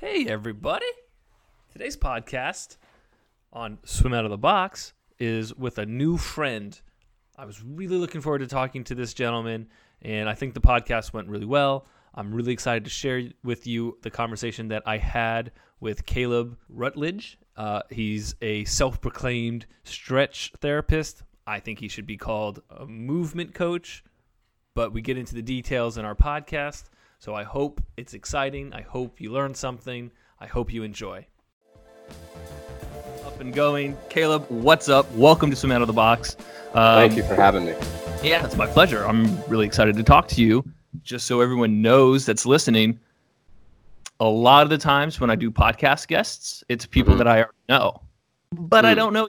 Hey, everybody. Today's podcast on Swim Out of the Box is with a new friend. I was really looking forward to talking to this gentleman, and I think the podcast went really well. I'm really excited to share with you the conversation that I had with Caleb Rutledge. Uh, he's a self proclaimed stretch therapist. I think he should be called a movement coach, but we get into the details in our podcast. So I hope it's exciting. I hope you learn something. I hope you enjoy. Up and going. Caleb, what's up? Welcome to Swim Out of the Box. Um, Thank you for having me. Yeah, it's my pleasure. I'm really excited to talk to you. Just so everyone knows that's listening, a lot of the times when I do podcast guests, it's people Mhm. that I already know, but I Mm. don't know.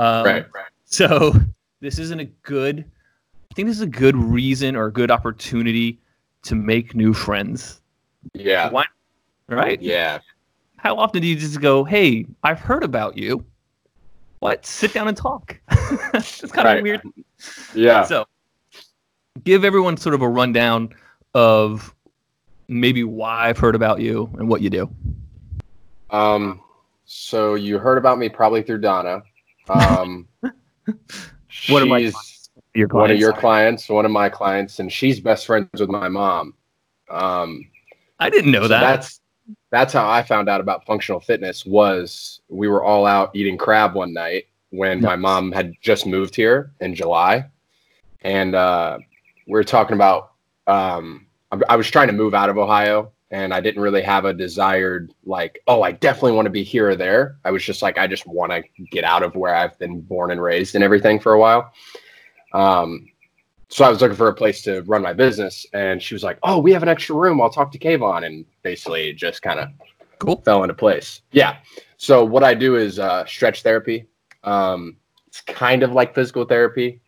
Um, right, right. So this isn't a good. I think this is a good reason or a good opportunity to make new friends. Yeah, Why? Right? yeah, How often do you just go, "Hey, I've heard about you. What? Sit down and talk." it's kind of weird. yeah. So, give everyone sort of a rundown of maybe why I've heard about you and what you do. Um, so you heard about me probably through Donna. Um, of my she's Your one of your clients, one of my clients, and she's best friends with my mom. Um, I didn't know so that. that's that's how I found out about functional fitness. Was we were all out eating crab one night when my mom had just moved here in July, and uh, we were talking about. Um, I, I was trying to move out of Ohio, and I didn't really have a desired like, oh, I definitely want to be here or there. I was just like, I just want to get out of where I've been born and raised and everything for a while. Um, so I was looking for a place to run my business, and she was like, "Oh, we have an extra room. I'll talk to Kayvon." And basically, it just kind of Cool. fell into place. Yeah. So what I do is uh, stretch therapy. Um, it's kind of like physical therapy.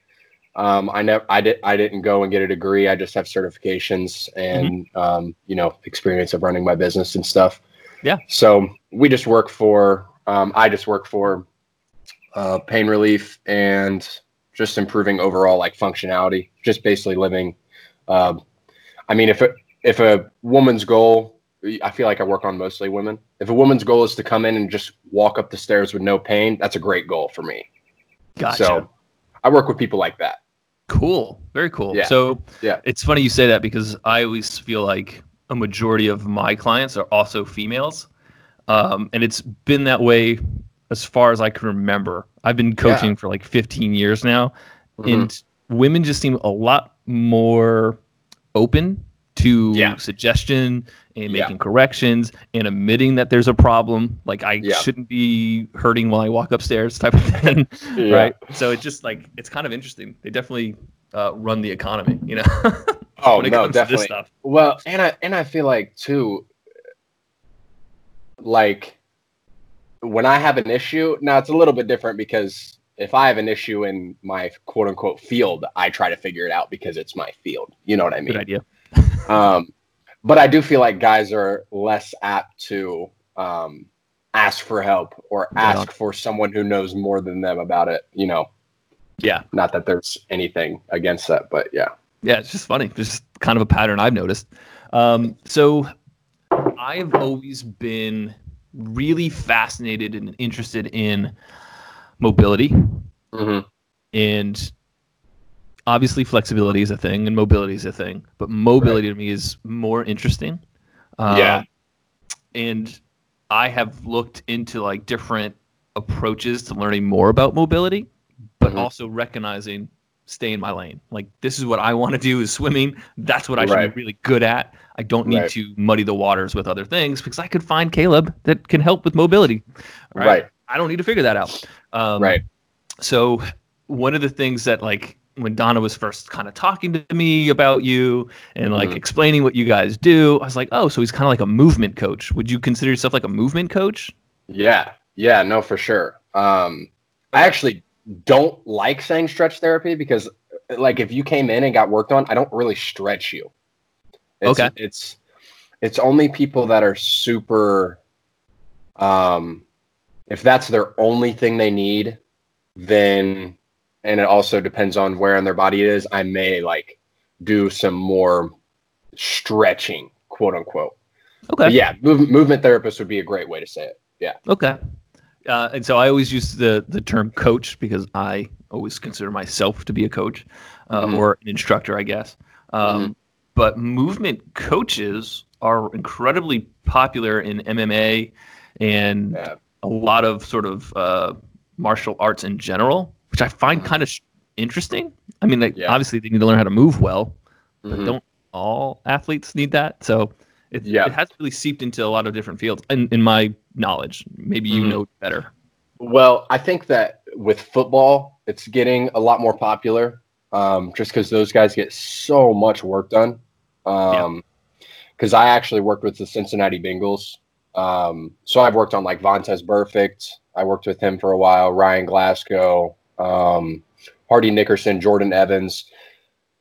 Um, I never, I did, I didn't go and get a degree. I just have certifications and um, you know experience of running my business and stuff. Yeah. So we just work for. Um, I just work for uh, pain relief and just improving overall like functionality. Just basically living. Um, I mean, if it, if a woman's goal, I feel like I work on mostly women. If a woman's goal is to come in and just walk up the stairs with no pain, that's a great goal for me. Gotcha. So I work with people like that. cool. Very cool. Yeah. So Yeah. it's funny you say that because I always feel like a majority of my clients are also females. Um, and it's been that way as far as I can remember. I've been coaching for like 15 years now. Mhm. and women just seem a lot more open to Yeah. suggestion and Yeah. making corrections and admitting that there's a problem like i Yeah. shouldn't be hurting while i walk upstairs type of thing Yeah. right so it's just like it's kind of interesting they definitely uh, run the economy you know Oh when it no, comes to this definitely. stuff Well, and I and I feel like too, like when I have an issue. Now it's a little bit different because if I have an issue in my quote unquote field, I try to figure it out because it's my field. You know what I mean? good idea Um, but I do feel like guys are less apt to um, ask for help or ask for someone who knows more than them about it. You know, yeah not that there's anything against that, but yeah. Yeah, it's just funny. There's just kind of a pattern I've noticed. Um, so I've always been really fascinated and interested in mobility, hmm and obviously flexibility is a thing, and mobility is a thing. But mobility to me is more interesting. Um, Yeah. and I have looked into like different approaches to learning more about mobility, but Mhm. also recognizing stay in my lane. Like this is what I want to do is swimming. That's what I should be really good at. I don't need Right. to muddy the waters with other things because I could find Caleb that can help with mobility. Right. I don't need to figure that out. Um, Right. So one of the things that like when Donna was first kind of talking to me about you and like Mhm. explaining what you guys do, I was like, oh, so he's kind of like a movement coach. Would you consider yourself like a movement coach? Yeah, yeah, no, for sure. Um, I actually don't like saying stretch therapy because, like, if you came in and got worked on, I don't really stretch you. It's, Okay. It's it's only people that are super. Um, if that's their only thing they need, then, and it also depends on where in their body it is. I may like do some more stretching, quote unquote. Okay. But yeah, move, movement therapist would be a great way to say it. Yeah. Okay. Uh, and so I always use the the term coach because I always consider myself to be a coach uh, mm-hmm. or an instructor, I guess. Um, mm-hmm. But movement coaches are incredibly popular in MMA and yeah. a lot of sort of uh, martial arts in general, which I find mm-hmm. kind of sh- interesting. I mean, like, yeah. obviously they need to learn how to move well, but mm-hmm. don't all athletes need that? So it, yeah. it has really seeped into a lot of different fields. In, in my knowledge, maybe you mm-hmm. know better. Well, I think that with football, it's getting a lot more popular um, just because those guys get so much work done. Um, because I actually worked with the Cincinnati Bengals. Um, so I've worked on like Vontaze Burfict. I worked with him for a while. Ryan Glasgow, um, Hardy Nickerson, Jordan Evans.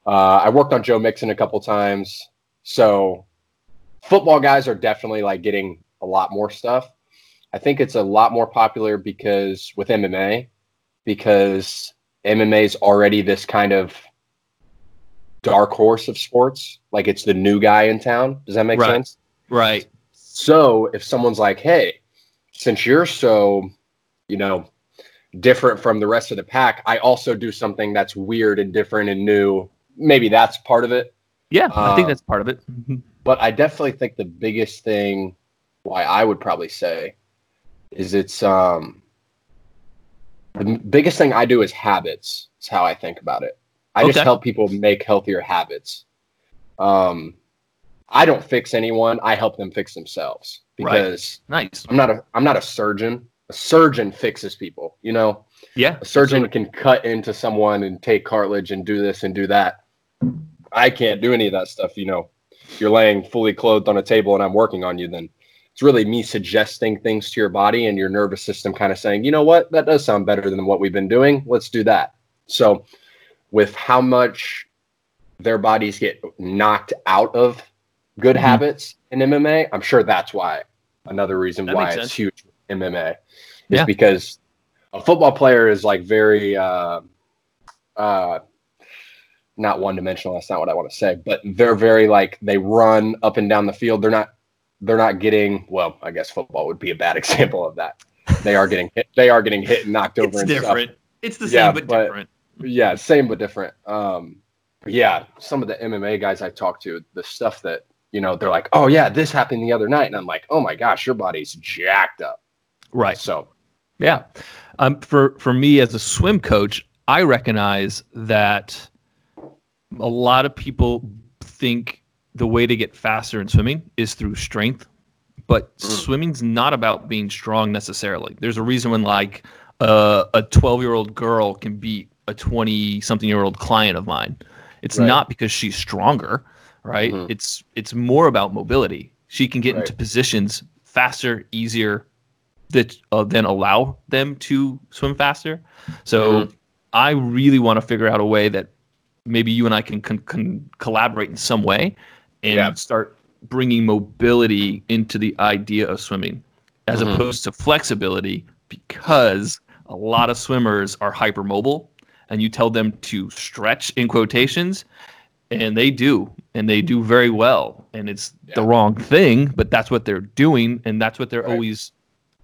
Uh, I worked on Joe Mixon a couple times. So football guys are definitely like getting a lot more stuff. I think it's a lot more popular because with MMA, because MMA is already this kind of dark horse of sports. Like it's the new guy in town. Does that make right. sense? Right. So if someone's like, hey, since you're so, you know, different from the rest of the pack, I also do something that's weird and different and new. Maybe that's part of it. Yeah, uh, I think uh, that's part of it. But I definitely think the biggest thing why I would probably say is it's um the biggest thing I do is habits. Is how I think about it. I okay. just help people make healthier habits. Um, I don't fix anyone. I help them fix themselves because right. nice. I'm not a I'm not a surgeon. A surgeon fixes people. You know. Yeah. A surgeon absolutely. can cut into someone and take cartilage and do this and do that. I can't do any of that stuff. You know, you're laying fully clothed on a table and I'm working on you. Then it's really me suggesting things to your body and your nervous system kind of saying, you know what, that does sound better than what we've been doing. Let's do that. So with how much their bodies get knocked out of good mm-hmm. habits in MMA, I'm sure that's why another reason that why it's huge MMA is yeah. because a football player is like very uh, uh, not one dimensional. That's not what I want to say, but they're very like they run up and down the field. They're not they're not getting well. I guess football would be a bad example of that. They are getting hit. They are getting hit and knocked over. It's and different. Stuff. It's the same but, but different yeah, same but different. Um, yeah, some of the MMA guys I talked to, the stuff that you know, they're like, "Oh yeah, this happened the other night," and I'm like, "Oh my gosh, your body's jacked up." Right. So, yeah. Um, for for me as a swim coach, I recognize that a lot of people think the way to get faster in swimming is through strength, but mm. swimming's not about being strong necessarily. There's a reason when like uh, a 12 year old girl can beat a 20 something year old client of mine. It's right. not because she's stronger, right? Mm-hmm. It's it's more about mobility. She can get right. into positions faster, easier that uh, then allow them to swim faster. So mm-hmm. I really want to figure out a way that maybe you and I can, can, can collaborate in some way and yeah. start bringing mobility into the idea of swimming as mm-hmm. opposed to flexibility because a lot of swimmers are hypermobile and you tell them to stretch in quotations and they do and they do very well and it's yeah. the wrong thing but that's what they're doing and that's what they're right. always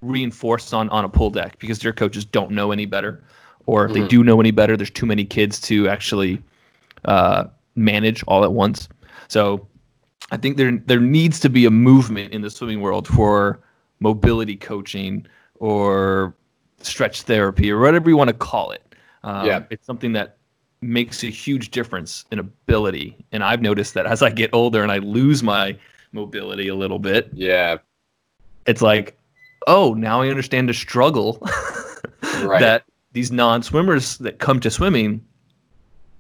reinforced on on a pull deck because their coaches don't know any better or if mm-hmm. they do know any better there's too many kids to actually uh, manage all at once so i think there there needs to be a movement in the swimming world for mobility coaching or stretch therapy or whatever you want to call it um, yeah. It's something that makes a huge difference in ability. And I've noticed that as I get older and I lose my mobility a little bit. Yeah. It's like, oh, now I understand the struggle right. that these non swimmers that come to swimming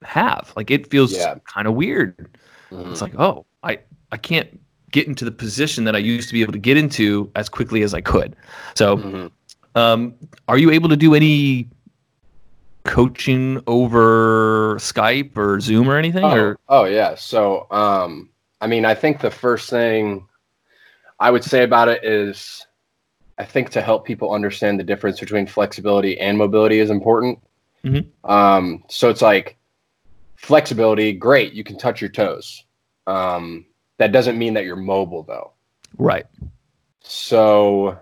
have. Like it feels yeah. kind of weird. Mm-hmm. It's like, oh, I, I can't get into the position that I used to be able to get into as quickly as I could. So, mm-hmm. um, are you able to do any coaching over Skype or Zoom or anything? Oh, or oh yeah. So um, I mean, I think the first thing I would say about it is I think to help people understand the difference between flexibility and mobility is important. Mm-hmm. Um, so it's like flexibility, great, you can touch your toes. Um, that doesn't mean that you're mobile though. Right. So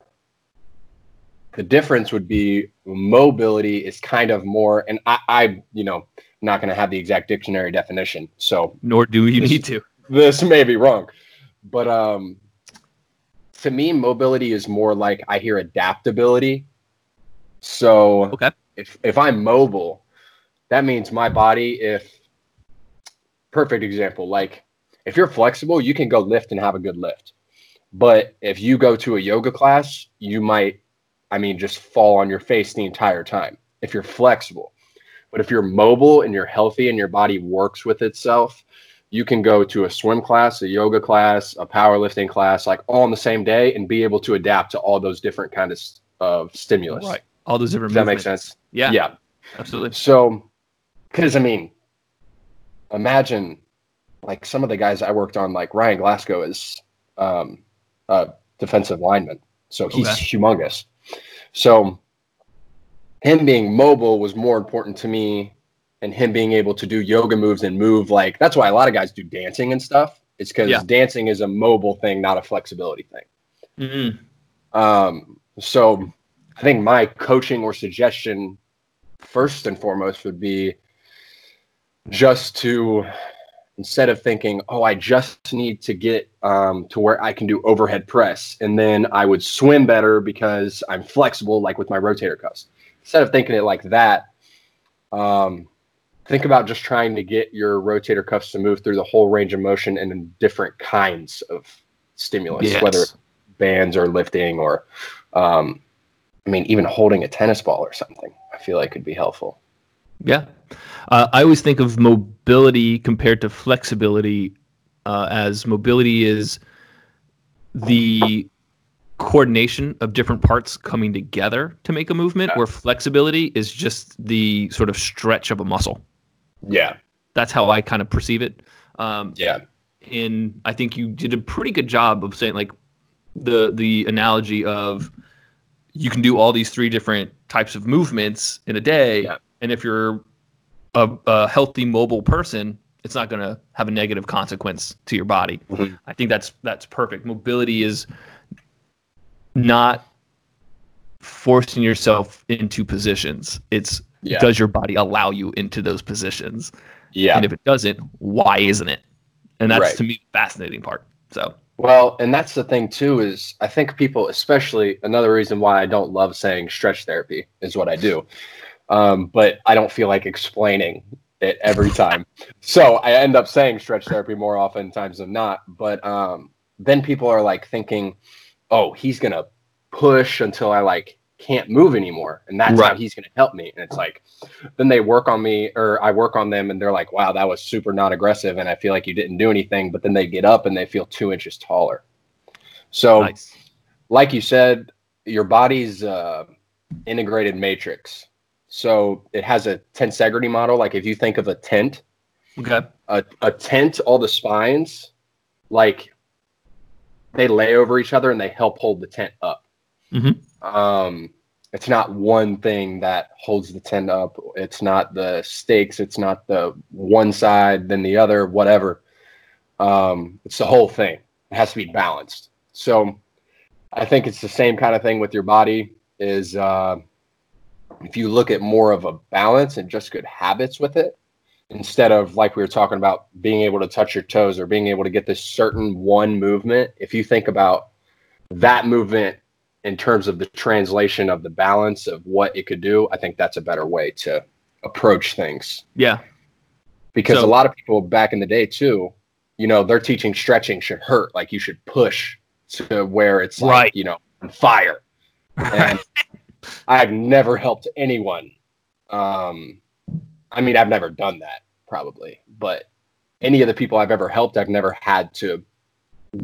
the difference would be mobility is kind of more, and I, I you know, not going to have the exact dictionary definition. So Nor do you need to. this may be wrong, but um, to me, mobility is more like I hear adaptability. So Okay. if if I'm mobile, that means my body. If perfect example, like if you're flexible, you can go lift and have a good lift. But if you go to a yoga class, you might, I mean, just fall on your face the entire time if you're flexible. But if you're mobile and you're healthy and your body works with itself, you can go to a swim class, a yoga class, a powerlifting class, like all on the same day and be able to adapt to all those different kind of, of stimulus. Right. All those different Does that make sense? Yeah. yeah. Absolutely. So, because I mean, imagine like some of the guys I worked on, like Ryan Glasgow is um, a defensive lineman, so he's Okay. humongous. So, him being mobile was more important to me, and him being able to do yoga moves and move like that's why a lot of guys do dancing and stuff. It's because Yeah. dancing is a mobile thing, not a flexibility thing. Mm-hmm. Um, so I think my coaching or suggestion first and foremost would be just to instead of thinking, oh, I just need to get um, to where I can do overhead press, and then I would swim better because I'm flexible, like with my rotator cuffs. Instead of thinking it like that, um, think about just trying to get your rotator cuffs to move through the whole range of motion and in different kinds of stimulus, Yes. whether bands or lifting or um, I mean even holding a tennis ball or something. I feel like could be helpful. Yeah. Uh, I always think of mobility compared to flexibility uh, as mobility is the coordination of different parts coming together to make a movement, Yeah. where flexibility is just the sort of stretch of a muscle. Yeah, That's how I kind of perceive it. Um, yeah, and I think you did a pretty good job of saying like the the analogy of you can do all these three different types of movements in a day, Yeah. And if you're a, a healthy mobile person, it's not going to have a negative consequence to your body. Mhm. I think that's that's perfect. Mobility is not forcing yourself into positions. It's Yeah. does your body allow you into those positions? yeah. And if it doesn't, why isn't it? And that's Right. to me the fascinating part. So Well, and that's the thing too is I think people, especially another reason why I don't love saying stretch therapy is what I do, um, but I don't feel like explaining it every time. so I end up saying stretch therapy more often times than not. But um, then people are like thinking, "Oh, he's gonna push until I like can't move anymore, and that's how he's gonna help me." And it's like, then they work on me or I work on them and they're like, wow, that was super not aggressive. And I feel like you didn't do anything. But then they get up and they feel two inches taller. So, nice. like you said, your body's uh, integrated matrix. So it has a tensegrity model. Like if you think of a tent, Okay. a, a tent, all the spines, like they lay over each other and they help hold the tent up. Mhm. Um, it's not one thing that holds the tent up. It's not the stakes. It's not the one side, then the other, whatever. Um, it's the whole thing. It has to be balanced. So I think it's the same kind of thing with your body is uh, if you look at more of a balance and just good habits with it, instead of like we were talking about being able to touch your toes or being able to get this certain one movement, if you think about that movement in terms of the translation of the balance of what it could do, I think that's a better way to approach things. Yeah. Because So- a lot of people back in the day too, you know, they're teaching stretching should hurt, like you should push to where it's like, Right. you know, on fire. And I've never helped anyone. Um, I mean, I've never done that probably, but any of the people I've ever helped, I've never had to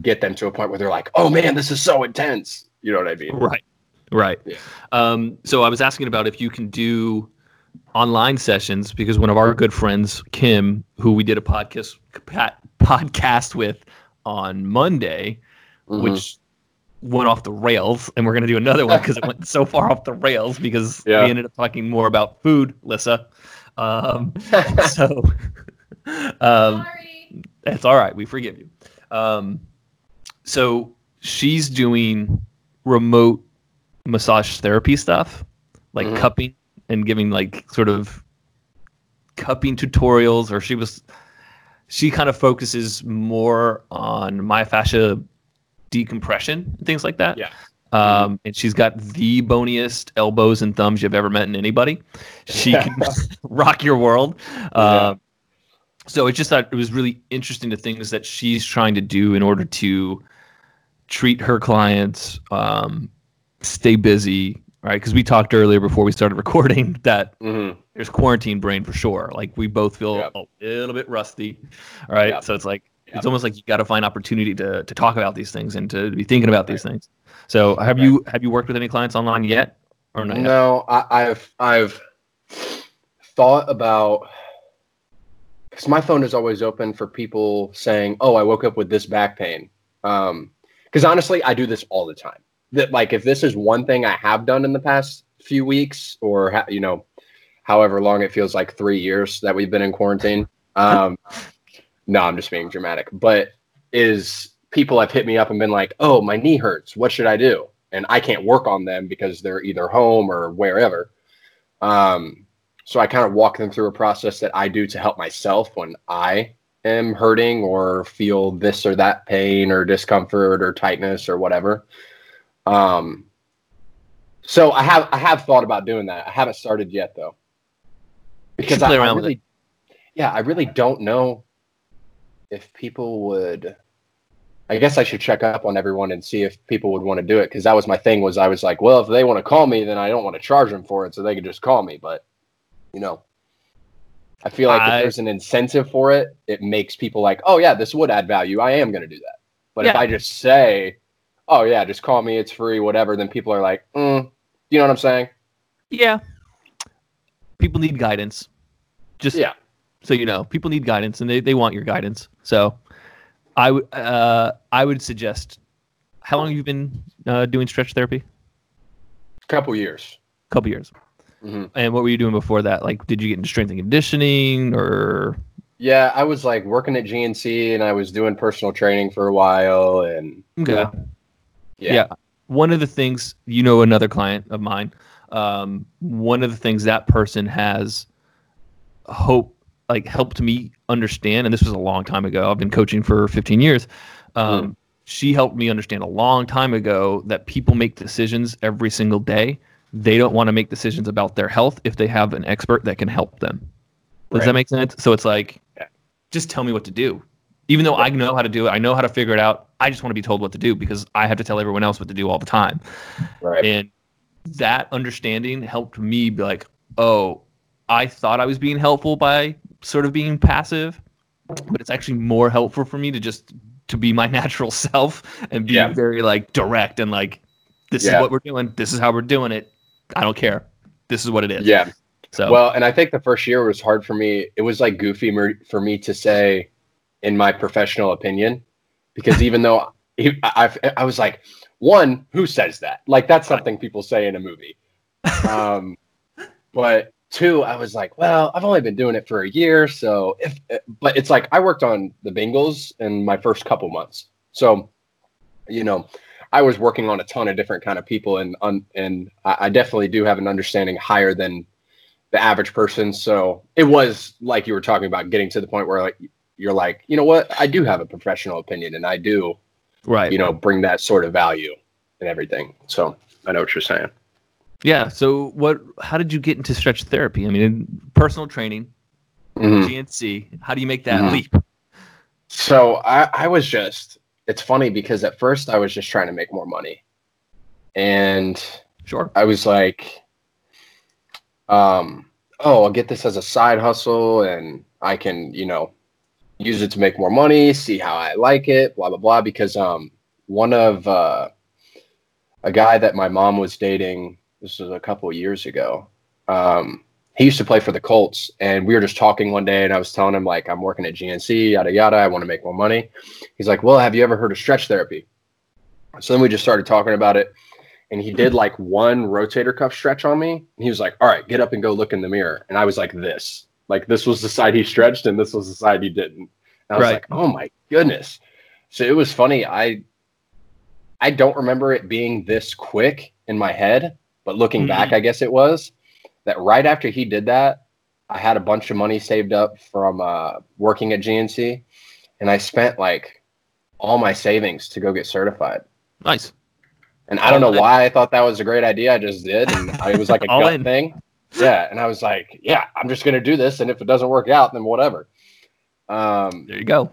get them to a point where they're like, "Oh man, this is so intense." You know what I mean? Right. Right. Yeah. Um, so I was asking about if you can do online sessions because one of our good friends, Kim, who we did a podcast podcast with on Monday, Mhm. which went off the rails, and we're going to do another one because it went so far off the rails because Yeah. we ended up talking more about food, Lissa. Um, so um, Sorry. it's all right. We forgive you. Um, so she's doing remote massage therapy stuff, like Mhm. cupping and giving like sort of cupping tutorials, or she was she kind of focuses more on myofascia decompression and things like that. Yeah. Um, and she's got the boniest elbows and thumbs you've ever met in anybody. She can rock your world. Um, so it just that it was really interesting the things that she's trying to do in order to treat her clients, um, stay busy, right? Because we talked earlier before we started recording that Mhm. there's quarantine brain for sure. Like we both feel Yep. a little bit rusty, all right? Yep. So it's like Yep. it's almost like you got to find opportunity to to talk about these things and to be thinking about these things. So have you have you worked with any clients online yet, or not? yet? No, I, I've I've thought about because my phone is always open for people saying, "Oh, I woke up with this back pain." Because honestly, I do this all the time. That like if this is one thing I have done in the past few weeks, or ha- you know, however long it feels like three years that we've been in quarantine. Um, no, I'm just being dramatic. But is people have hit me up and been like, "Oh, my knee hurts. What should I do?" And I can't work on them because they're either home or wherever. Um, so I kind of walk them through a process that I do to help myself when I am hurting or feel this or that pain or discomfort or tightness or whatever. Um, so I have I have thought about doing that. I haven't started yet though, because I, I really, yeah, I really don't know if people would. I guess I should check up on everyone and see if people would want to do it because that was my thing. Was I was like, well, if they want to call me, then I don't want to charge them for it, so they can just call me. But you know, I feel like I- if there's an incentive for it, it makes people like, oh yeah, this would add value. I am going to do that. But if I just say, oh yeah, just call me, it's free, whatever, then people are like, mm, you know what I'm saying? Yeah. People need guidance. Just Yeah. So you know, people need guidance and they, they want your guidance. So I would uh, I would suggest how long have you been uh, doing stretch therapy? couple years. A couple years. hmm And what were you doing before that? Like did you get into strength and conditioning or Yeah, I was like working at GNC and I was doing personal training for a while, and Okay. Yeah. Yeah. One of the things, you know, another client of mine, um, one of the things that person has hope, like helped me understand, and this was a long time ago. I've been coaching for 15 years. Um, She helped me understand a long time ago that people make decisions every single day. They don't want to make decisions about their health if they have an expert that can help them. Does Right. that make sense? So it's like, Yeah. just tell me what to do. Even though I know how to do it, I know how to figure it out. I just want to be told what to do because I have to tell everyone else what to do all the time. right. And that understanding helped me be like, oh, I thought I was being helpful by sort of being passive, but it's actually more helpful for me to just to be my natural self and be Yeah. very like direct and like this Yeah. is what we're doing, this is how we're doing it. I don't care. This is what it is. Yeah. So Well, and I think the first year was hard for me. It was like goofy mer- for me to say, in my professional opinion, because even though I, I, I was like, one, who says that? Like that's something people say in a movie. Um, but two, I was like, well, I've only been doing it for a year, so if, eh, but it's like I worked on the Bengals in my first couple months, so you know. I was working on a ton of different kind of people, and un, and I, I definitely do have an understanding higher than the average person. So it was like you were talking about getting to the point where like you're like, you know what, I do have a professional opinion and I do, right. you know, bring that sort of value and everything. So I know what you're saying. Yeah. So what how did you get into stretch therapy? I mean personal training, Mhm. GNC. How do you make that Mhm. leap? So I, I was just, it's funny because at first I was just trying to make more money. And Sure. I was like, um, oh, I'll get this as a side hustle and I can, you know, use it to make more money, see how I like it, blah, blah, blah. Because um, one of uh, a guy that my mom was dating, this was a couple of years ago, um, he used to play for the Colts. And we were just talking one day and I was telling him, like, I'm working at GNC, yada, yada. I want to make more money. He's like, well, have you ever heard of stretch therapy? So then we just started talking about it and he did like one rotator cuff stretch on me. And he was like, "All right, get up and go look in the mirror." And I was like, "This, like this was the side he stretched, and this was the side he didn't." And I was Right. like, "Oh my goodness!" So it was funny. I I don't remember it being this quick in my head, but looking back, I guess it was that right after he did that, I had a bunch of money saved up from uh, working at GNC, and I spent like all my savings to go get certified. Nice. And I don't know why I thought that was a great idea. I just did, and I, it was like a gut in. thing. Yeah, and I was like, yeah, I'm just gonna do this, and if it doesn't work out, then whatever. Um, There you go.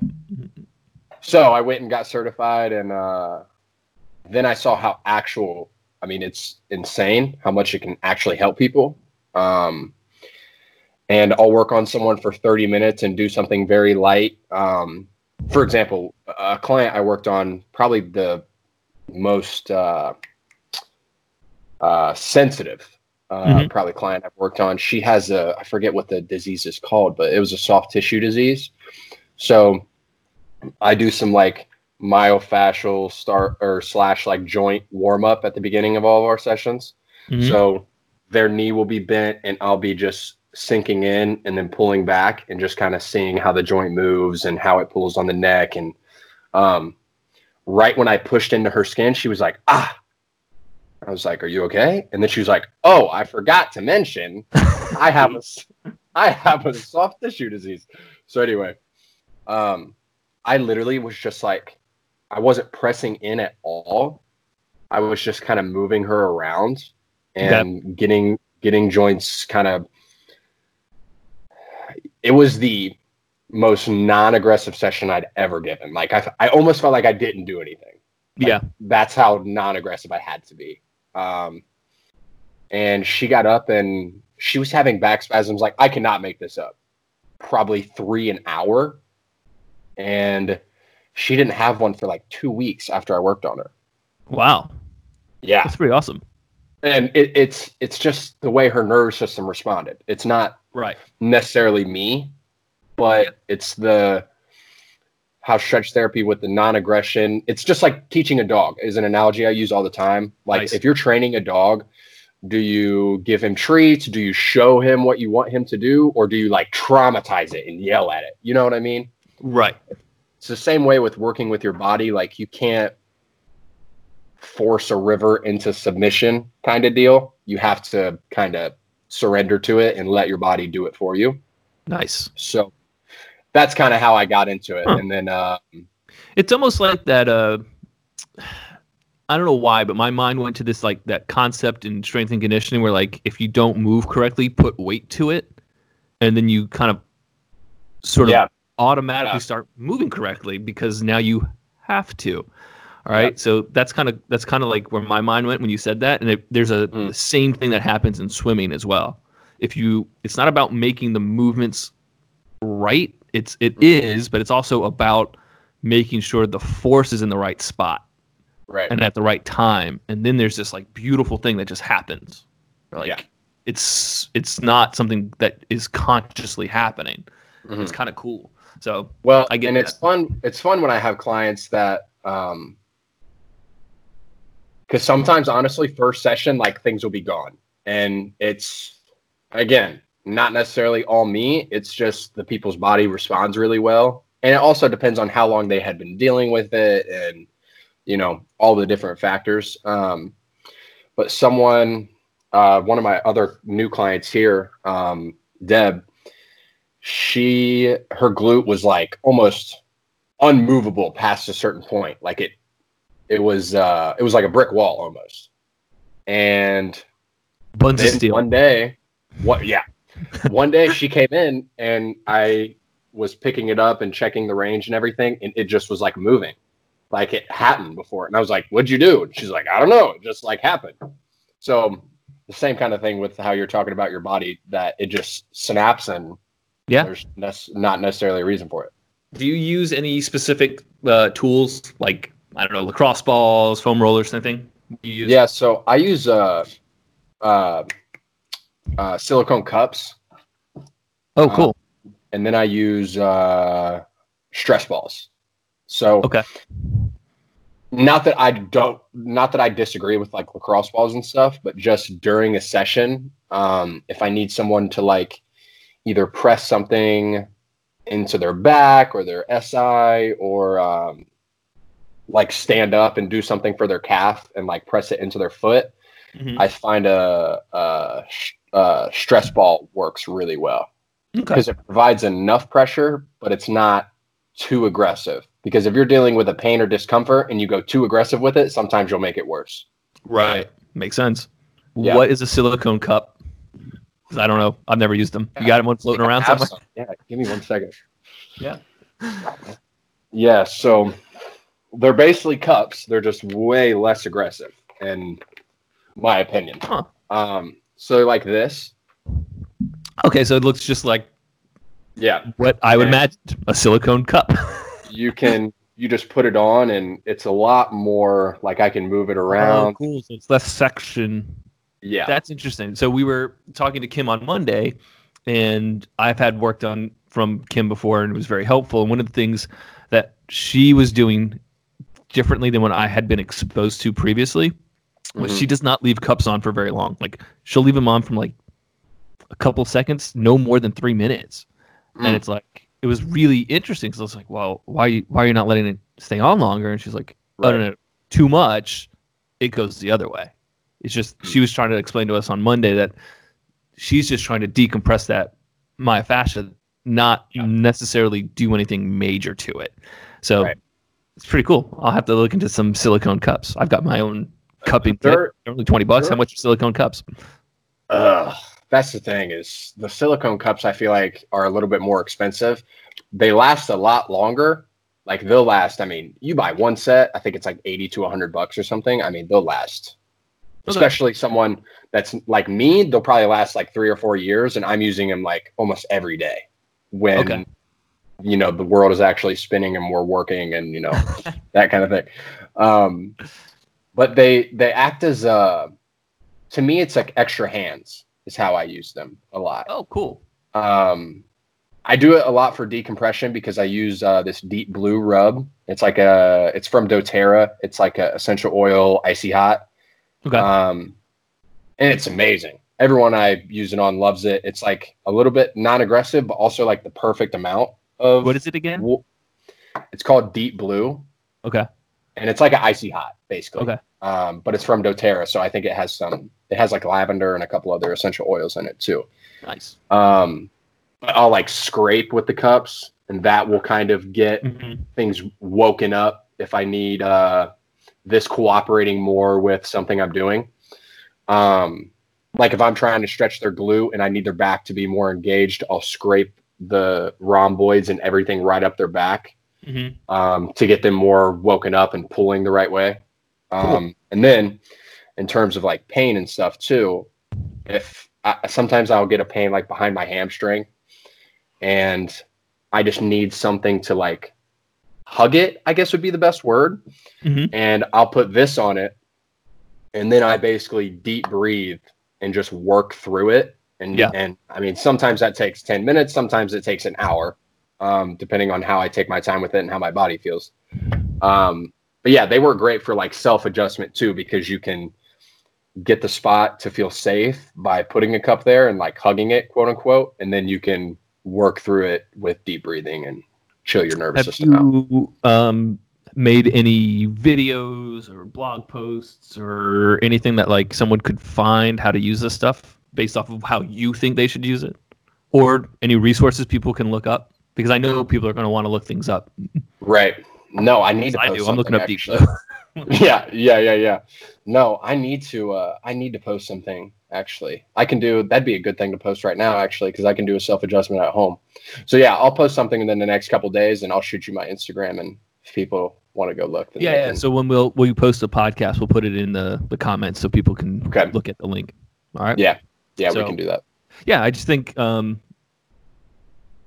so I went and got certified, and uh, then I saw how actual. I mean, it's insane how much it can actually help people. Um, and I'll work on someone for 30 minutes and do something very light. Um, for example, a client I worked on, probably the most uh, uh, sensitive, uh, Mhm. probably client I've worked on. She has a, I forget what the disease is called, but it was a soft tissue disease. So I do some like myofascial start or slash like joint warm up at the beginning of all of our sessions. Mhm. So their knee will be bent and I'll be just sinking in and then pulling back and just kind of seeing how the joint moves and how it pulls on the neck. And um, right when I pushed into her skin, she was like, ah. I was like, "Are you okay?" And then she was like, "Oh, I forgot to mention, I have a, I have a soft tissue disease." So anyway, um, I literally was just like, I wasn't pressing in at all. I was just kind of moving her around and getting getting joints kind of. It was the most non-aggressive session I'd ever given. Like I, I almost felt like I didn't do anything. Like, yeah. that's how non-aggressive I had to be. Um, and she got up and she was having back spasms. Like I cannot make this up. Probably three an hour, and she didn't have one for like two weeks after I worked on her. Wow. Yeah, That's pretty awesome. and it, it's it's just the way her nervous system responded. It's not Right. necessarily me, but it's the how stretch therapy with the non-aggression. It's just like teaching a dog is an analogy I use all the time. Like Nice. if you're training a dog, do you give him treats? Do you show him what you want him to do, or do you like traumatize it and yell at it? You know what I mean? Right. It's the same way with working with your body. Like you can't force a river into submission kind of deal. You have to kind of surrender to it and let your body do it for you. Nice. So that's kind of how I got into it. Huh. And then, uh, It's almost like that. Uh, I don't know why, but my mind went to this like that concept in strength and conditioning where like if you don't move correctly, put weight to it, and then you kind of sort of yeah, automatically Yeah. start moving correctly because now you have to. All right, so that's kind of that's kind of like where my mind went when you said that, and it, there's a Mm. the same thing that happens in swimming as well. If you, it's not about making the movements right. It's it is, but it's also about making sure the force is in the right spot right. and at the right time. And then there's this like beautiful thing that just happens. Like Yeah. it's it's not something that is consciously happening. Mhm. It's kind of cool. So Well, I get and it's fun. It's fun when I have clients that, um, because sometimes, honestly, first session, like things will be gone, and it's again not necessarily all me. It's just the people's body responds really well, and it also depends on how long they had been dealing with it, and you know all the different factors. Um, but someone, uh, one of my other new clients here, um, Deb, she her glute was like almost unmovable past a certain point. Like it it was uh it was like a brick wall almost. And buns of steel. one day what yeah. One day she came in and i was picking it up and checking the range and everything and it just was like moving. Like it happened before. And i was like what'd you do? And she's like i don't know. It just like happened. So the same kind of thing with how you're talking about your body that it just snaps and Yeah. there's nec- not necessarily a reason for it Do you use any specific uh, tools like I don't know lacrosse balls, foam rollers, anything? You use? Yeah, so I use uh, uh, uh, silicone cups, Oh, Uh, cool. and then I use uh, stress balls. So Okay. not that I don't, not that I disagree with like lacrosse balls and stuff, but just during a session, um, if I need someone to like either press something into their back or their SI or um, like stand up and do something for their calf and like press it into their foot, Mhm. I find a, a, a stress ball works really well Okay. because it provides enough pressure, but it's not too aggressive. Because if you're dealing with a pain or discomfort and you go too aggressive with it, sometimes you'll make it worse. Right. Makes sense. Yeah. What is a silicone cup? 'Cause I don't know. I've never used them. You got one floating around somewhere? some. Yeah, give me one second. Yeah. Yeah, so they're basically cups. They're just way less aggressive, in my opinion. Huh. Um, so like this, Okay, so it looks just like yeah, what I would Yeah. imagine a silicone cup. you can you just put it on, and it's a lot more like I can move it Oh, around. cool. So it's less section. Yeah, That's interesting. So we were talking to Kim on Monday, and I've had work done from Kim before, and it was very helpful. And one of the things that she was doing differently than what I had been exposed to previously was Mhm. she does not leave cups on for very long. Like she'll leave them on from like a couple seconds, no more than three minutes. Mm. And it's like it was really interesting because I was like, "Well, why why are you not letting it stay on longer?" And she's like, "I don't Right. know, too much, it goes the other way." It's just she was trying to explain to us on Monday that she's just trying to decompress that myofascia, not Yeah. necessarily do anything major to it. So Right. it's pretty cool. I'll have to look into some silicone cups. I've got my own cupping kit. They're- They're only twenty bucks. How much are silicone cups? Ugh, that's the thing is the silicone cups I feel like are a little bit more expensive. They last a lot longer. Like they'll last. I mean, you buy one set, I think it's like eighty to hundred bucks or something. I mean, they'll last. Especially someone that's like me, they'll probably last like three or four years, and I'm using them like almost every day. When Okay. you know the world is actually spinning and we're working, and you know that kind of thing. Um, but they they act as uh to me it's like extra hands is how I use them a lot. Oh, cool. Um, I do it a lot for decompression because I use uh, this deep blue rub. It's like a it's from DoTerra. It's like a essential oil icy hot. Okay. Um, and it's amazing. Everyone I use it on loves it. It's like a little bit non-aggressive, but also like the perfect amount of. what is it again? wo- It's called Deep Blue, Okay. and it's like an icy hot, basically. Okay. Um, but it's from DoTerra, so I think it has some. It has like lavender and a couple other essential oils in it too. Nice. Um, but I'll like scrape with the cups, and that will kind of get Mhm. things woken up if I need uh, this cooperating more with something I'm doing. Um, like if I'm trying to stretch their glute and I need their back to be more engaged, I'll scrape the rhomboids and everything right up their back Mhm. um, to get them more woken up and pulling the right way. Um, And then in terms of like pain and stuff too, if I, sometimes I'll get a pain like behind my hamstring and I just need something to like hug it, I guess would be the best word. Mhm. And I'll put this on it. And then I basically deep breathe and just work through it. And, Yeah. and I mean, sometimes that takes 10 minutes, sometimes it takes an hour, um, depending on how I take my time with it and how my body feels. Um, but yeah, they work great for like self adjustment too, because you can get the spot to feel safe by putting a cup there and like hugging it, quote unquote. And then you can work through it with deep breathing and chill your nervous Have system out. you um, made any videos or blog posts or anything that like someone could find how to use this stuff based off of how you think they should use it, or any resources people can look up? Because I know people are going to want to look things up. Right. No, I need to I do. I'm looking up deep actually. blue. yeah, yeah, yeah, yeah. No, I need to uh I need to post something actually. I can do that'd be a good thing to post right now actually because I can do a self-adjustment at home. So yeah, I'll post something within the next couple days and I'll shoot you my Instagram and if people want to go look Yeah, yeah. can- So when we'll we post a podcast, we'll put it in the the comments so people can Okay. look at the link. All right. Yeah. yeah, so- we can do that. yeah, I just think, um,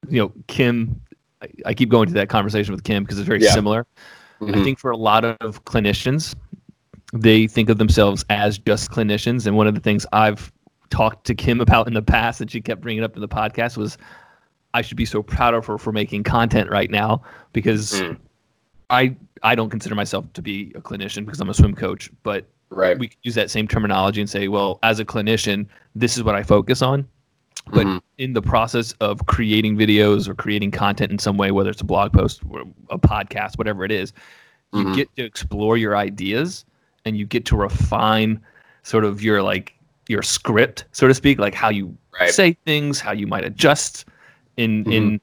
you know, Kim. I, I keep going to that conversation with Kim because it's very Yeah. similar. I Mhm. think for a lot of clinicians, they think of themselves as just clinicians, and one of the things I've talked to Kim about in the past, and she kept bringing up in the podcast, was I should be so proud of her for making content right now because Mm. I I don't consider myself to be a clinician because I'm a swim coach, but Right. we could use that same terminology and say, well, as a clinician, this is what I focus on. But Mhm. in the process of creating videos or creating content in some way, whether it's a blog post or a podcast, whatever it is, you Mhm. get to explore your ideas and you get to refine sort of your like your script, so to speak, like how you Right. say things, how you might adjust. In Mhm. in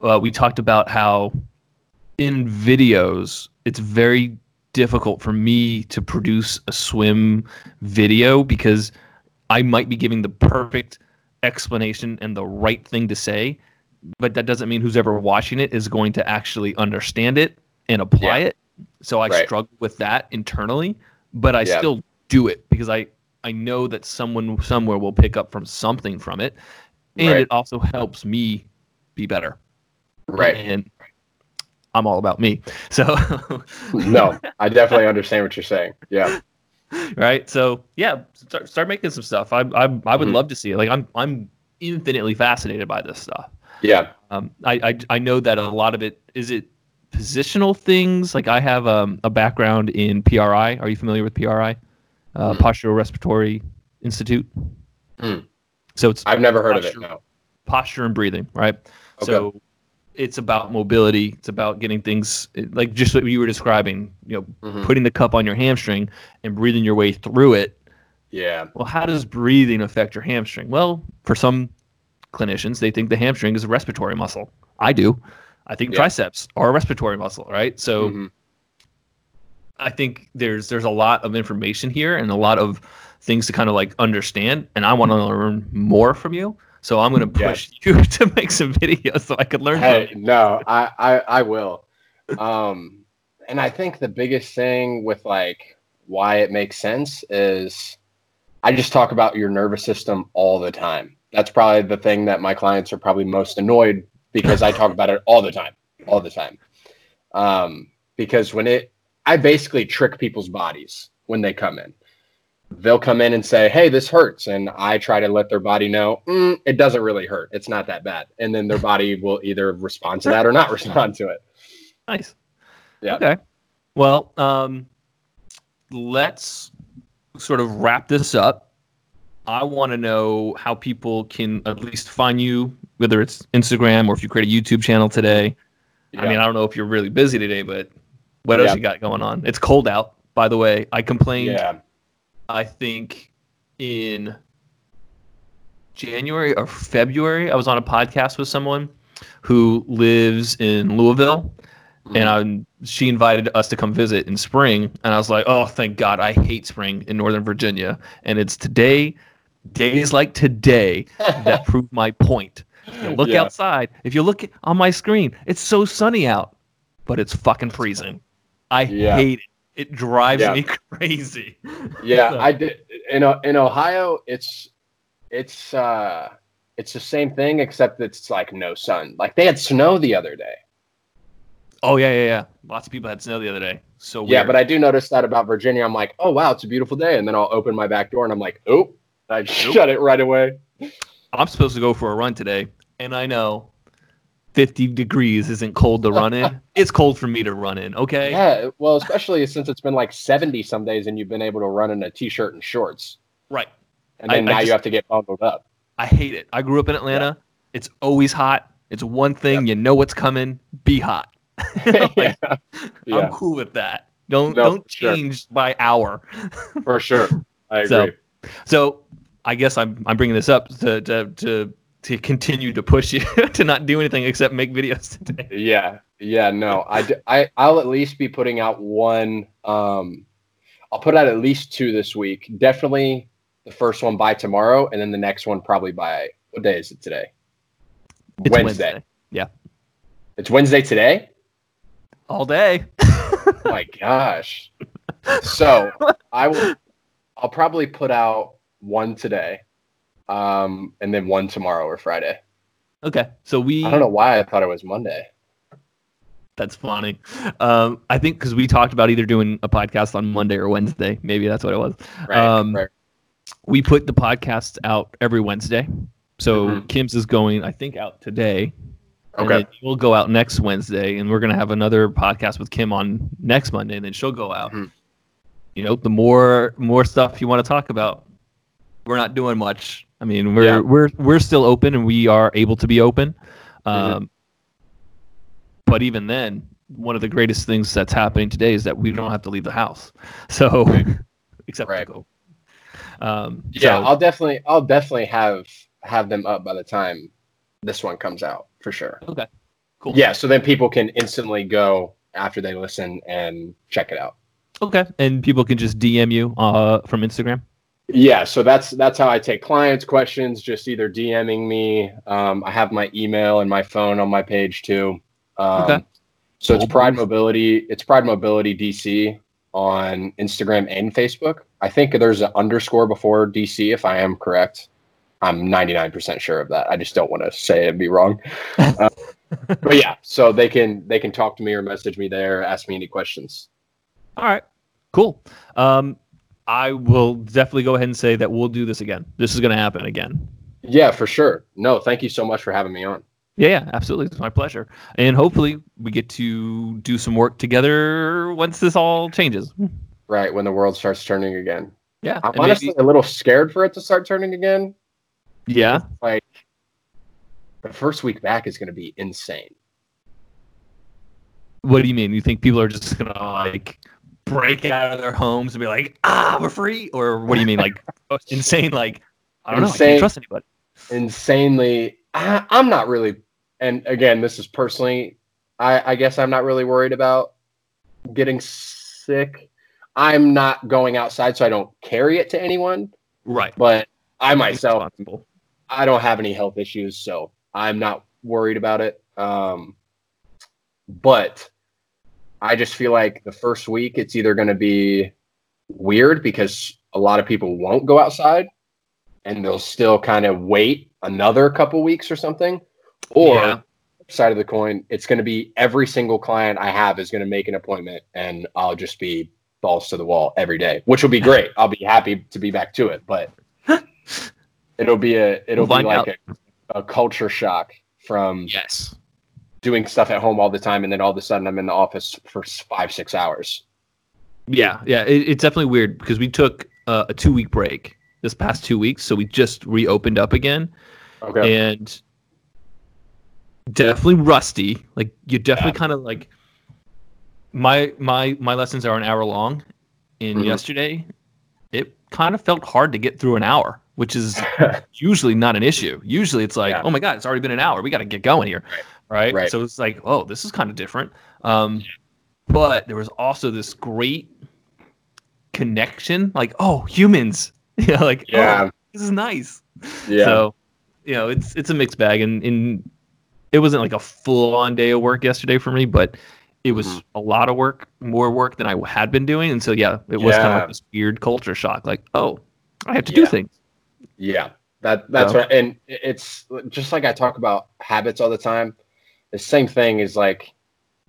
uh, we talked about how in videos it's very difficult for me to produce a swim video because I might be giving the perfect explanation and the right thing to say, but that doesn't mean who's ever watching it is going to actually understand it and apply Yeah. it. So I Right. struggle with that internally, but I Yeah. still do it because I I know that someone somewhere will pick up from something from it, and Right. it also helps me be better. Right. And I'm all about me. So No, I definitely understand what you're saying. Yeah. right? So yeah, start, start making some stuff. I I, I would Mhm. love to see it. Like I'm I'm infinitely fascinated by this stuff. Yeah. Um, I, I I know that a lot of it is it positional things. Like I have um, a background in PRI. Are you familiar with PRI? Uh, Mm. Postural Restoration Institute. Mm. So it's I've never heard of it. Posture. No. posture and breathing, right? Okay. So it's about mobility. It's about getting things like just what you were describing. You know, Mhm. putting the cup on your hamstring and breathing your way through it. Yeah. Well, how does breathing affect your hamstring? Well, for some clinicians, they think the hamstring is a respiratory muscle. I do. I think Yeah. triceps are a respiratory muscle, right? So Mhm. I think there's there's a lot of information here and a lot of things to kind of like understand, and I want to learn more from you. So I'm going to push you to make some videos so I could learn Hey, no, I, I, I will. Um, and I think the biggest thing with like why it makes sense is I just talk about your nervous system all the time. That's probably the thing that my clients are probably most annoyed because I talk about it all the time, all the time. Um, because when it, I basically trick people's bodies when they come in. They'll come in and say, "Hey, this hurts," and I try to let their body know "Mm, it doesn't really hurt. It's not that bad, and then their body will either respond to that or not respond to it. Nice. Yeah. Okay. Well, um, let's sort of wrap this up. I want to know how people can at least find you, whether it's Instagram or if you create a YouTube channel today. I mean, I don't know if you're really busy today, but what else Yeah. you got going on? It's cold out, by the way. I complained, yeah, I think, in January or February. I was on a podcast with someone who lives in Louisville mm-hmm. and I, she invited us to come visit in spring and i was like oh thank god i hate spring in northern virginia and it's today days like today that prove my point you look Yeah. outside if you look on my screen it's so sunny out but it's fucking freezing i Yeah. hate it it drives Yeah. me crazy yeah. So- I did in in Ohio. It's it's uh it's the same thing except it's like no sun. Like they had snow the other day. oh yeah yeah yeah lots of people had snow the other day so weird. Yeah, but I do notice that about Virginia. I'm like, oh wow, it's a beautiful day, and then I'll open my back door and I'm like, oh, I shut it right away. i'm supposed to go for a run today and i know 50 degrees isn't cold to run in it's cold for me to run in okay Yeah, well, especially since it's been like 70 some days, and you've been able to run in a t-shirt and shorts, right and then I- I now just- you have to get bundled up. I hate it. I grew up in Atlanta. It's always hot. It's one thing. You know what's coming. Be hot. Like, yeah, yeah, I'm cool with that. Don't No, don't for sure. change by hour. for sure. I agree. So- So I guess I'm I'm bringing this up to to to, to continue to push you to not do anything except make videos today. Yeah, yeah, no, I, d- I, I'll at least be putting out one. Um, I'll put out at least two this week. Definitely the first one by tomorrow, and then the next one probably by what day is it today? It's Wednesday. Yeah. It's Wednesday today. All day. Oh my gosh. So I will. I'll probably put out one today, um, and then one tomorrow or Friday. Okay. So we I don't know why I thought it was Monday. That's funny. Um, I think because we talked about either doing a podcast on Monday or Wednesday. Maybe that's what it was. Right. Um, right. we put the podcast out every Wednesday. So Mhm. Kim's is going, I think, out today. Okay. we'll go out next Wednesday, and we're gonna have another podcast with Kim on next Monday, and then she'll go out. Mhm. You know, the more more stuff you want to talk about, we're not doing much. I mean, we're Yeah. we're we're still open, and we are able to be open. Um, Mhm. But even then, one of the greatest things that's happening today is that we don't have to leave the house. So, except Right. to go. Um, Yeah, so- I'll definitely I'll definitely have have them up by the time this one comes out for sure. okay. Cool. Yeah, so then people can instantly go after they listen and check it out. Okay. And people can just DM you uh, from Instagram. Yeah, so that's that's how I take clients' questions. Just either DMing me. Um, I have my email and my phone on my page too. Um, Okay. So it's Pride Mobility. It's Pride Mobility DC on Instagram and Facebook. I think there's an underscore before DC, if I am correct. I'm 99% sure of that. I just don't want to say it and be wrong. Uh, but yeah, so they can they can talk to me or message me there, ask me any questions. All right. Cool. Um, I will definitely go ahead and say that we'll do this again. This is going to happen again. Yeah, for sure. No, thank you so much for having me on. Yeah, yeah, absolutely. It's my pleasure. And hopefully we get to do some work together once this all changes. Right when the world starts turning again. Yeah. I'm honestly maybe- a little scared for it to start turning again. yeah. Like the first week back is going to be insane. What do you mean? You think people are just going to like break out of their homes and be like, ah, we're free? Or what do you mean? Like insane? Like, I don't know. I can't trust anybody. Insanely, I, I'm not really. And again, this is personally. I, I guess I'm not really worried about getting sick. I'm not going outside, so I don't carry it to anyone. Right. But I myself, Responsible. I don't have any health issues, so I'm not worried about it. Um, but I just feel like the first week it's either going to be weird because a lot of people won't go outside and they'll still kind of wait another couple weeks or something, or Yeah. side of the coin, it's going to be every single client I have is going to make an appointment and I'll just be balls to the wall every day, which will be great. I'll be happy to be back to it, but it'll be a it'll We'll be like a, a culture shock from Yes. Doing stuff at home all the time and then all of a sudden I'm in the office for five six hours. Yeah, yeah, it, it's definitely weird because we took uh, a two week break this past two weeks, so we just reopened up again, Okay. and definitely rusty. Like you're definitely kind of like my my my lessons are an hour long, and Mhm. yesterday it kind of felt hard to get through an hour, which is usually not an issue. Usually it's like, Yeah. oh my god, it's already been an hour. We got to get going here, right? Right. So it's like, oh, this is kind of different. Um, but there was also this great connection, like, oh, humans, you know, like, Yeah. oh, this is nice. yeah. So, you know, it's it's a mixed bag, and, and it wasn't like a full on day of work yesterday for me, but it was Mhm. a lot of work, more work than I had been doing, and so yeah, it was kind of Yeah. like this weird culture shock, like, oh, I have to do things. Yeah, that that's So- what, and it's just like I talk about habits all the time. The same thing is like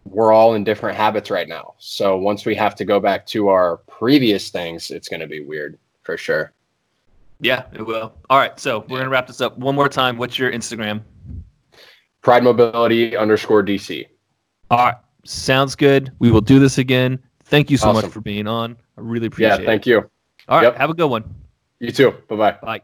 we're all in different habits right now. So once we have to go back to our previous things, it's going to be weird for sure. Yeah, it will. All right, so we're gonna wrap this up one more time. What's your Instagram? Pride Mobility underscore DC. All right, sounds good. We will do this again. Thank you so much for being on. I really appreciate it. Yeah, it. thank you. All right, Yep. have a good one. You too. Bye bye. Bye.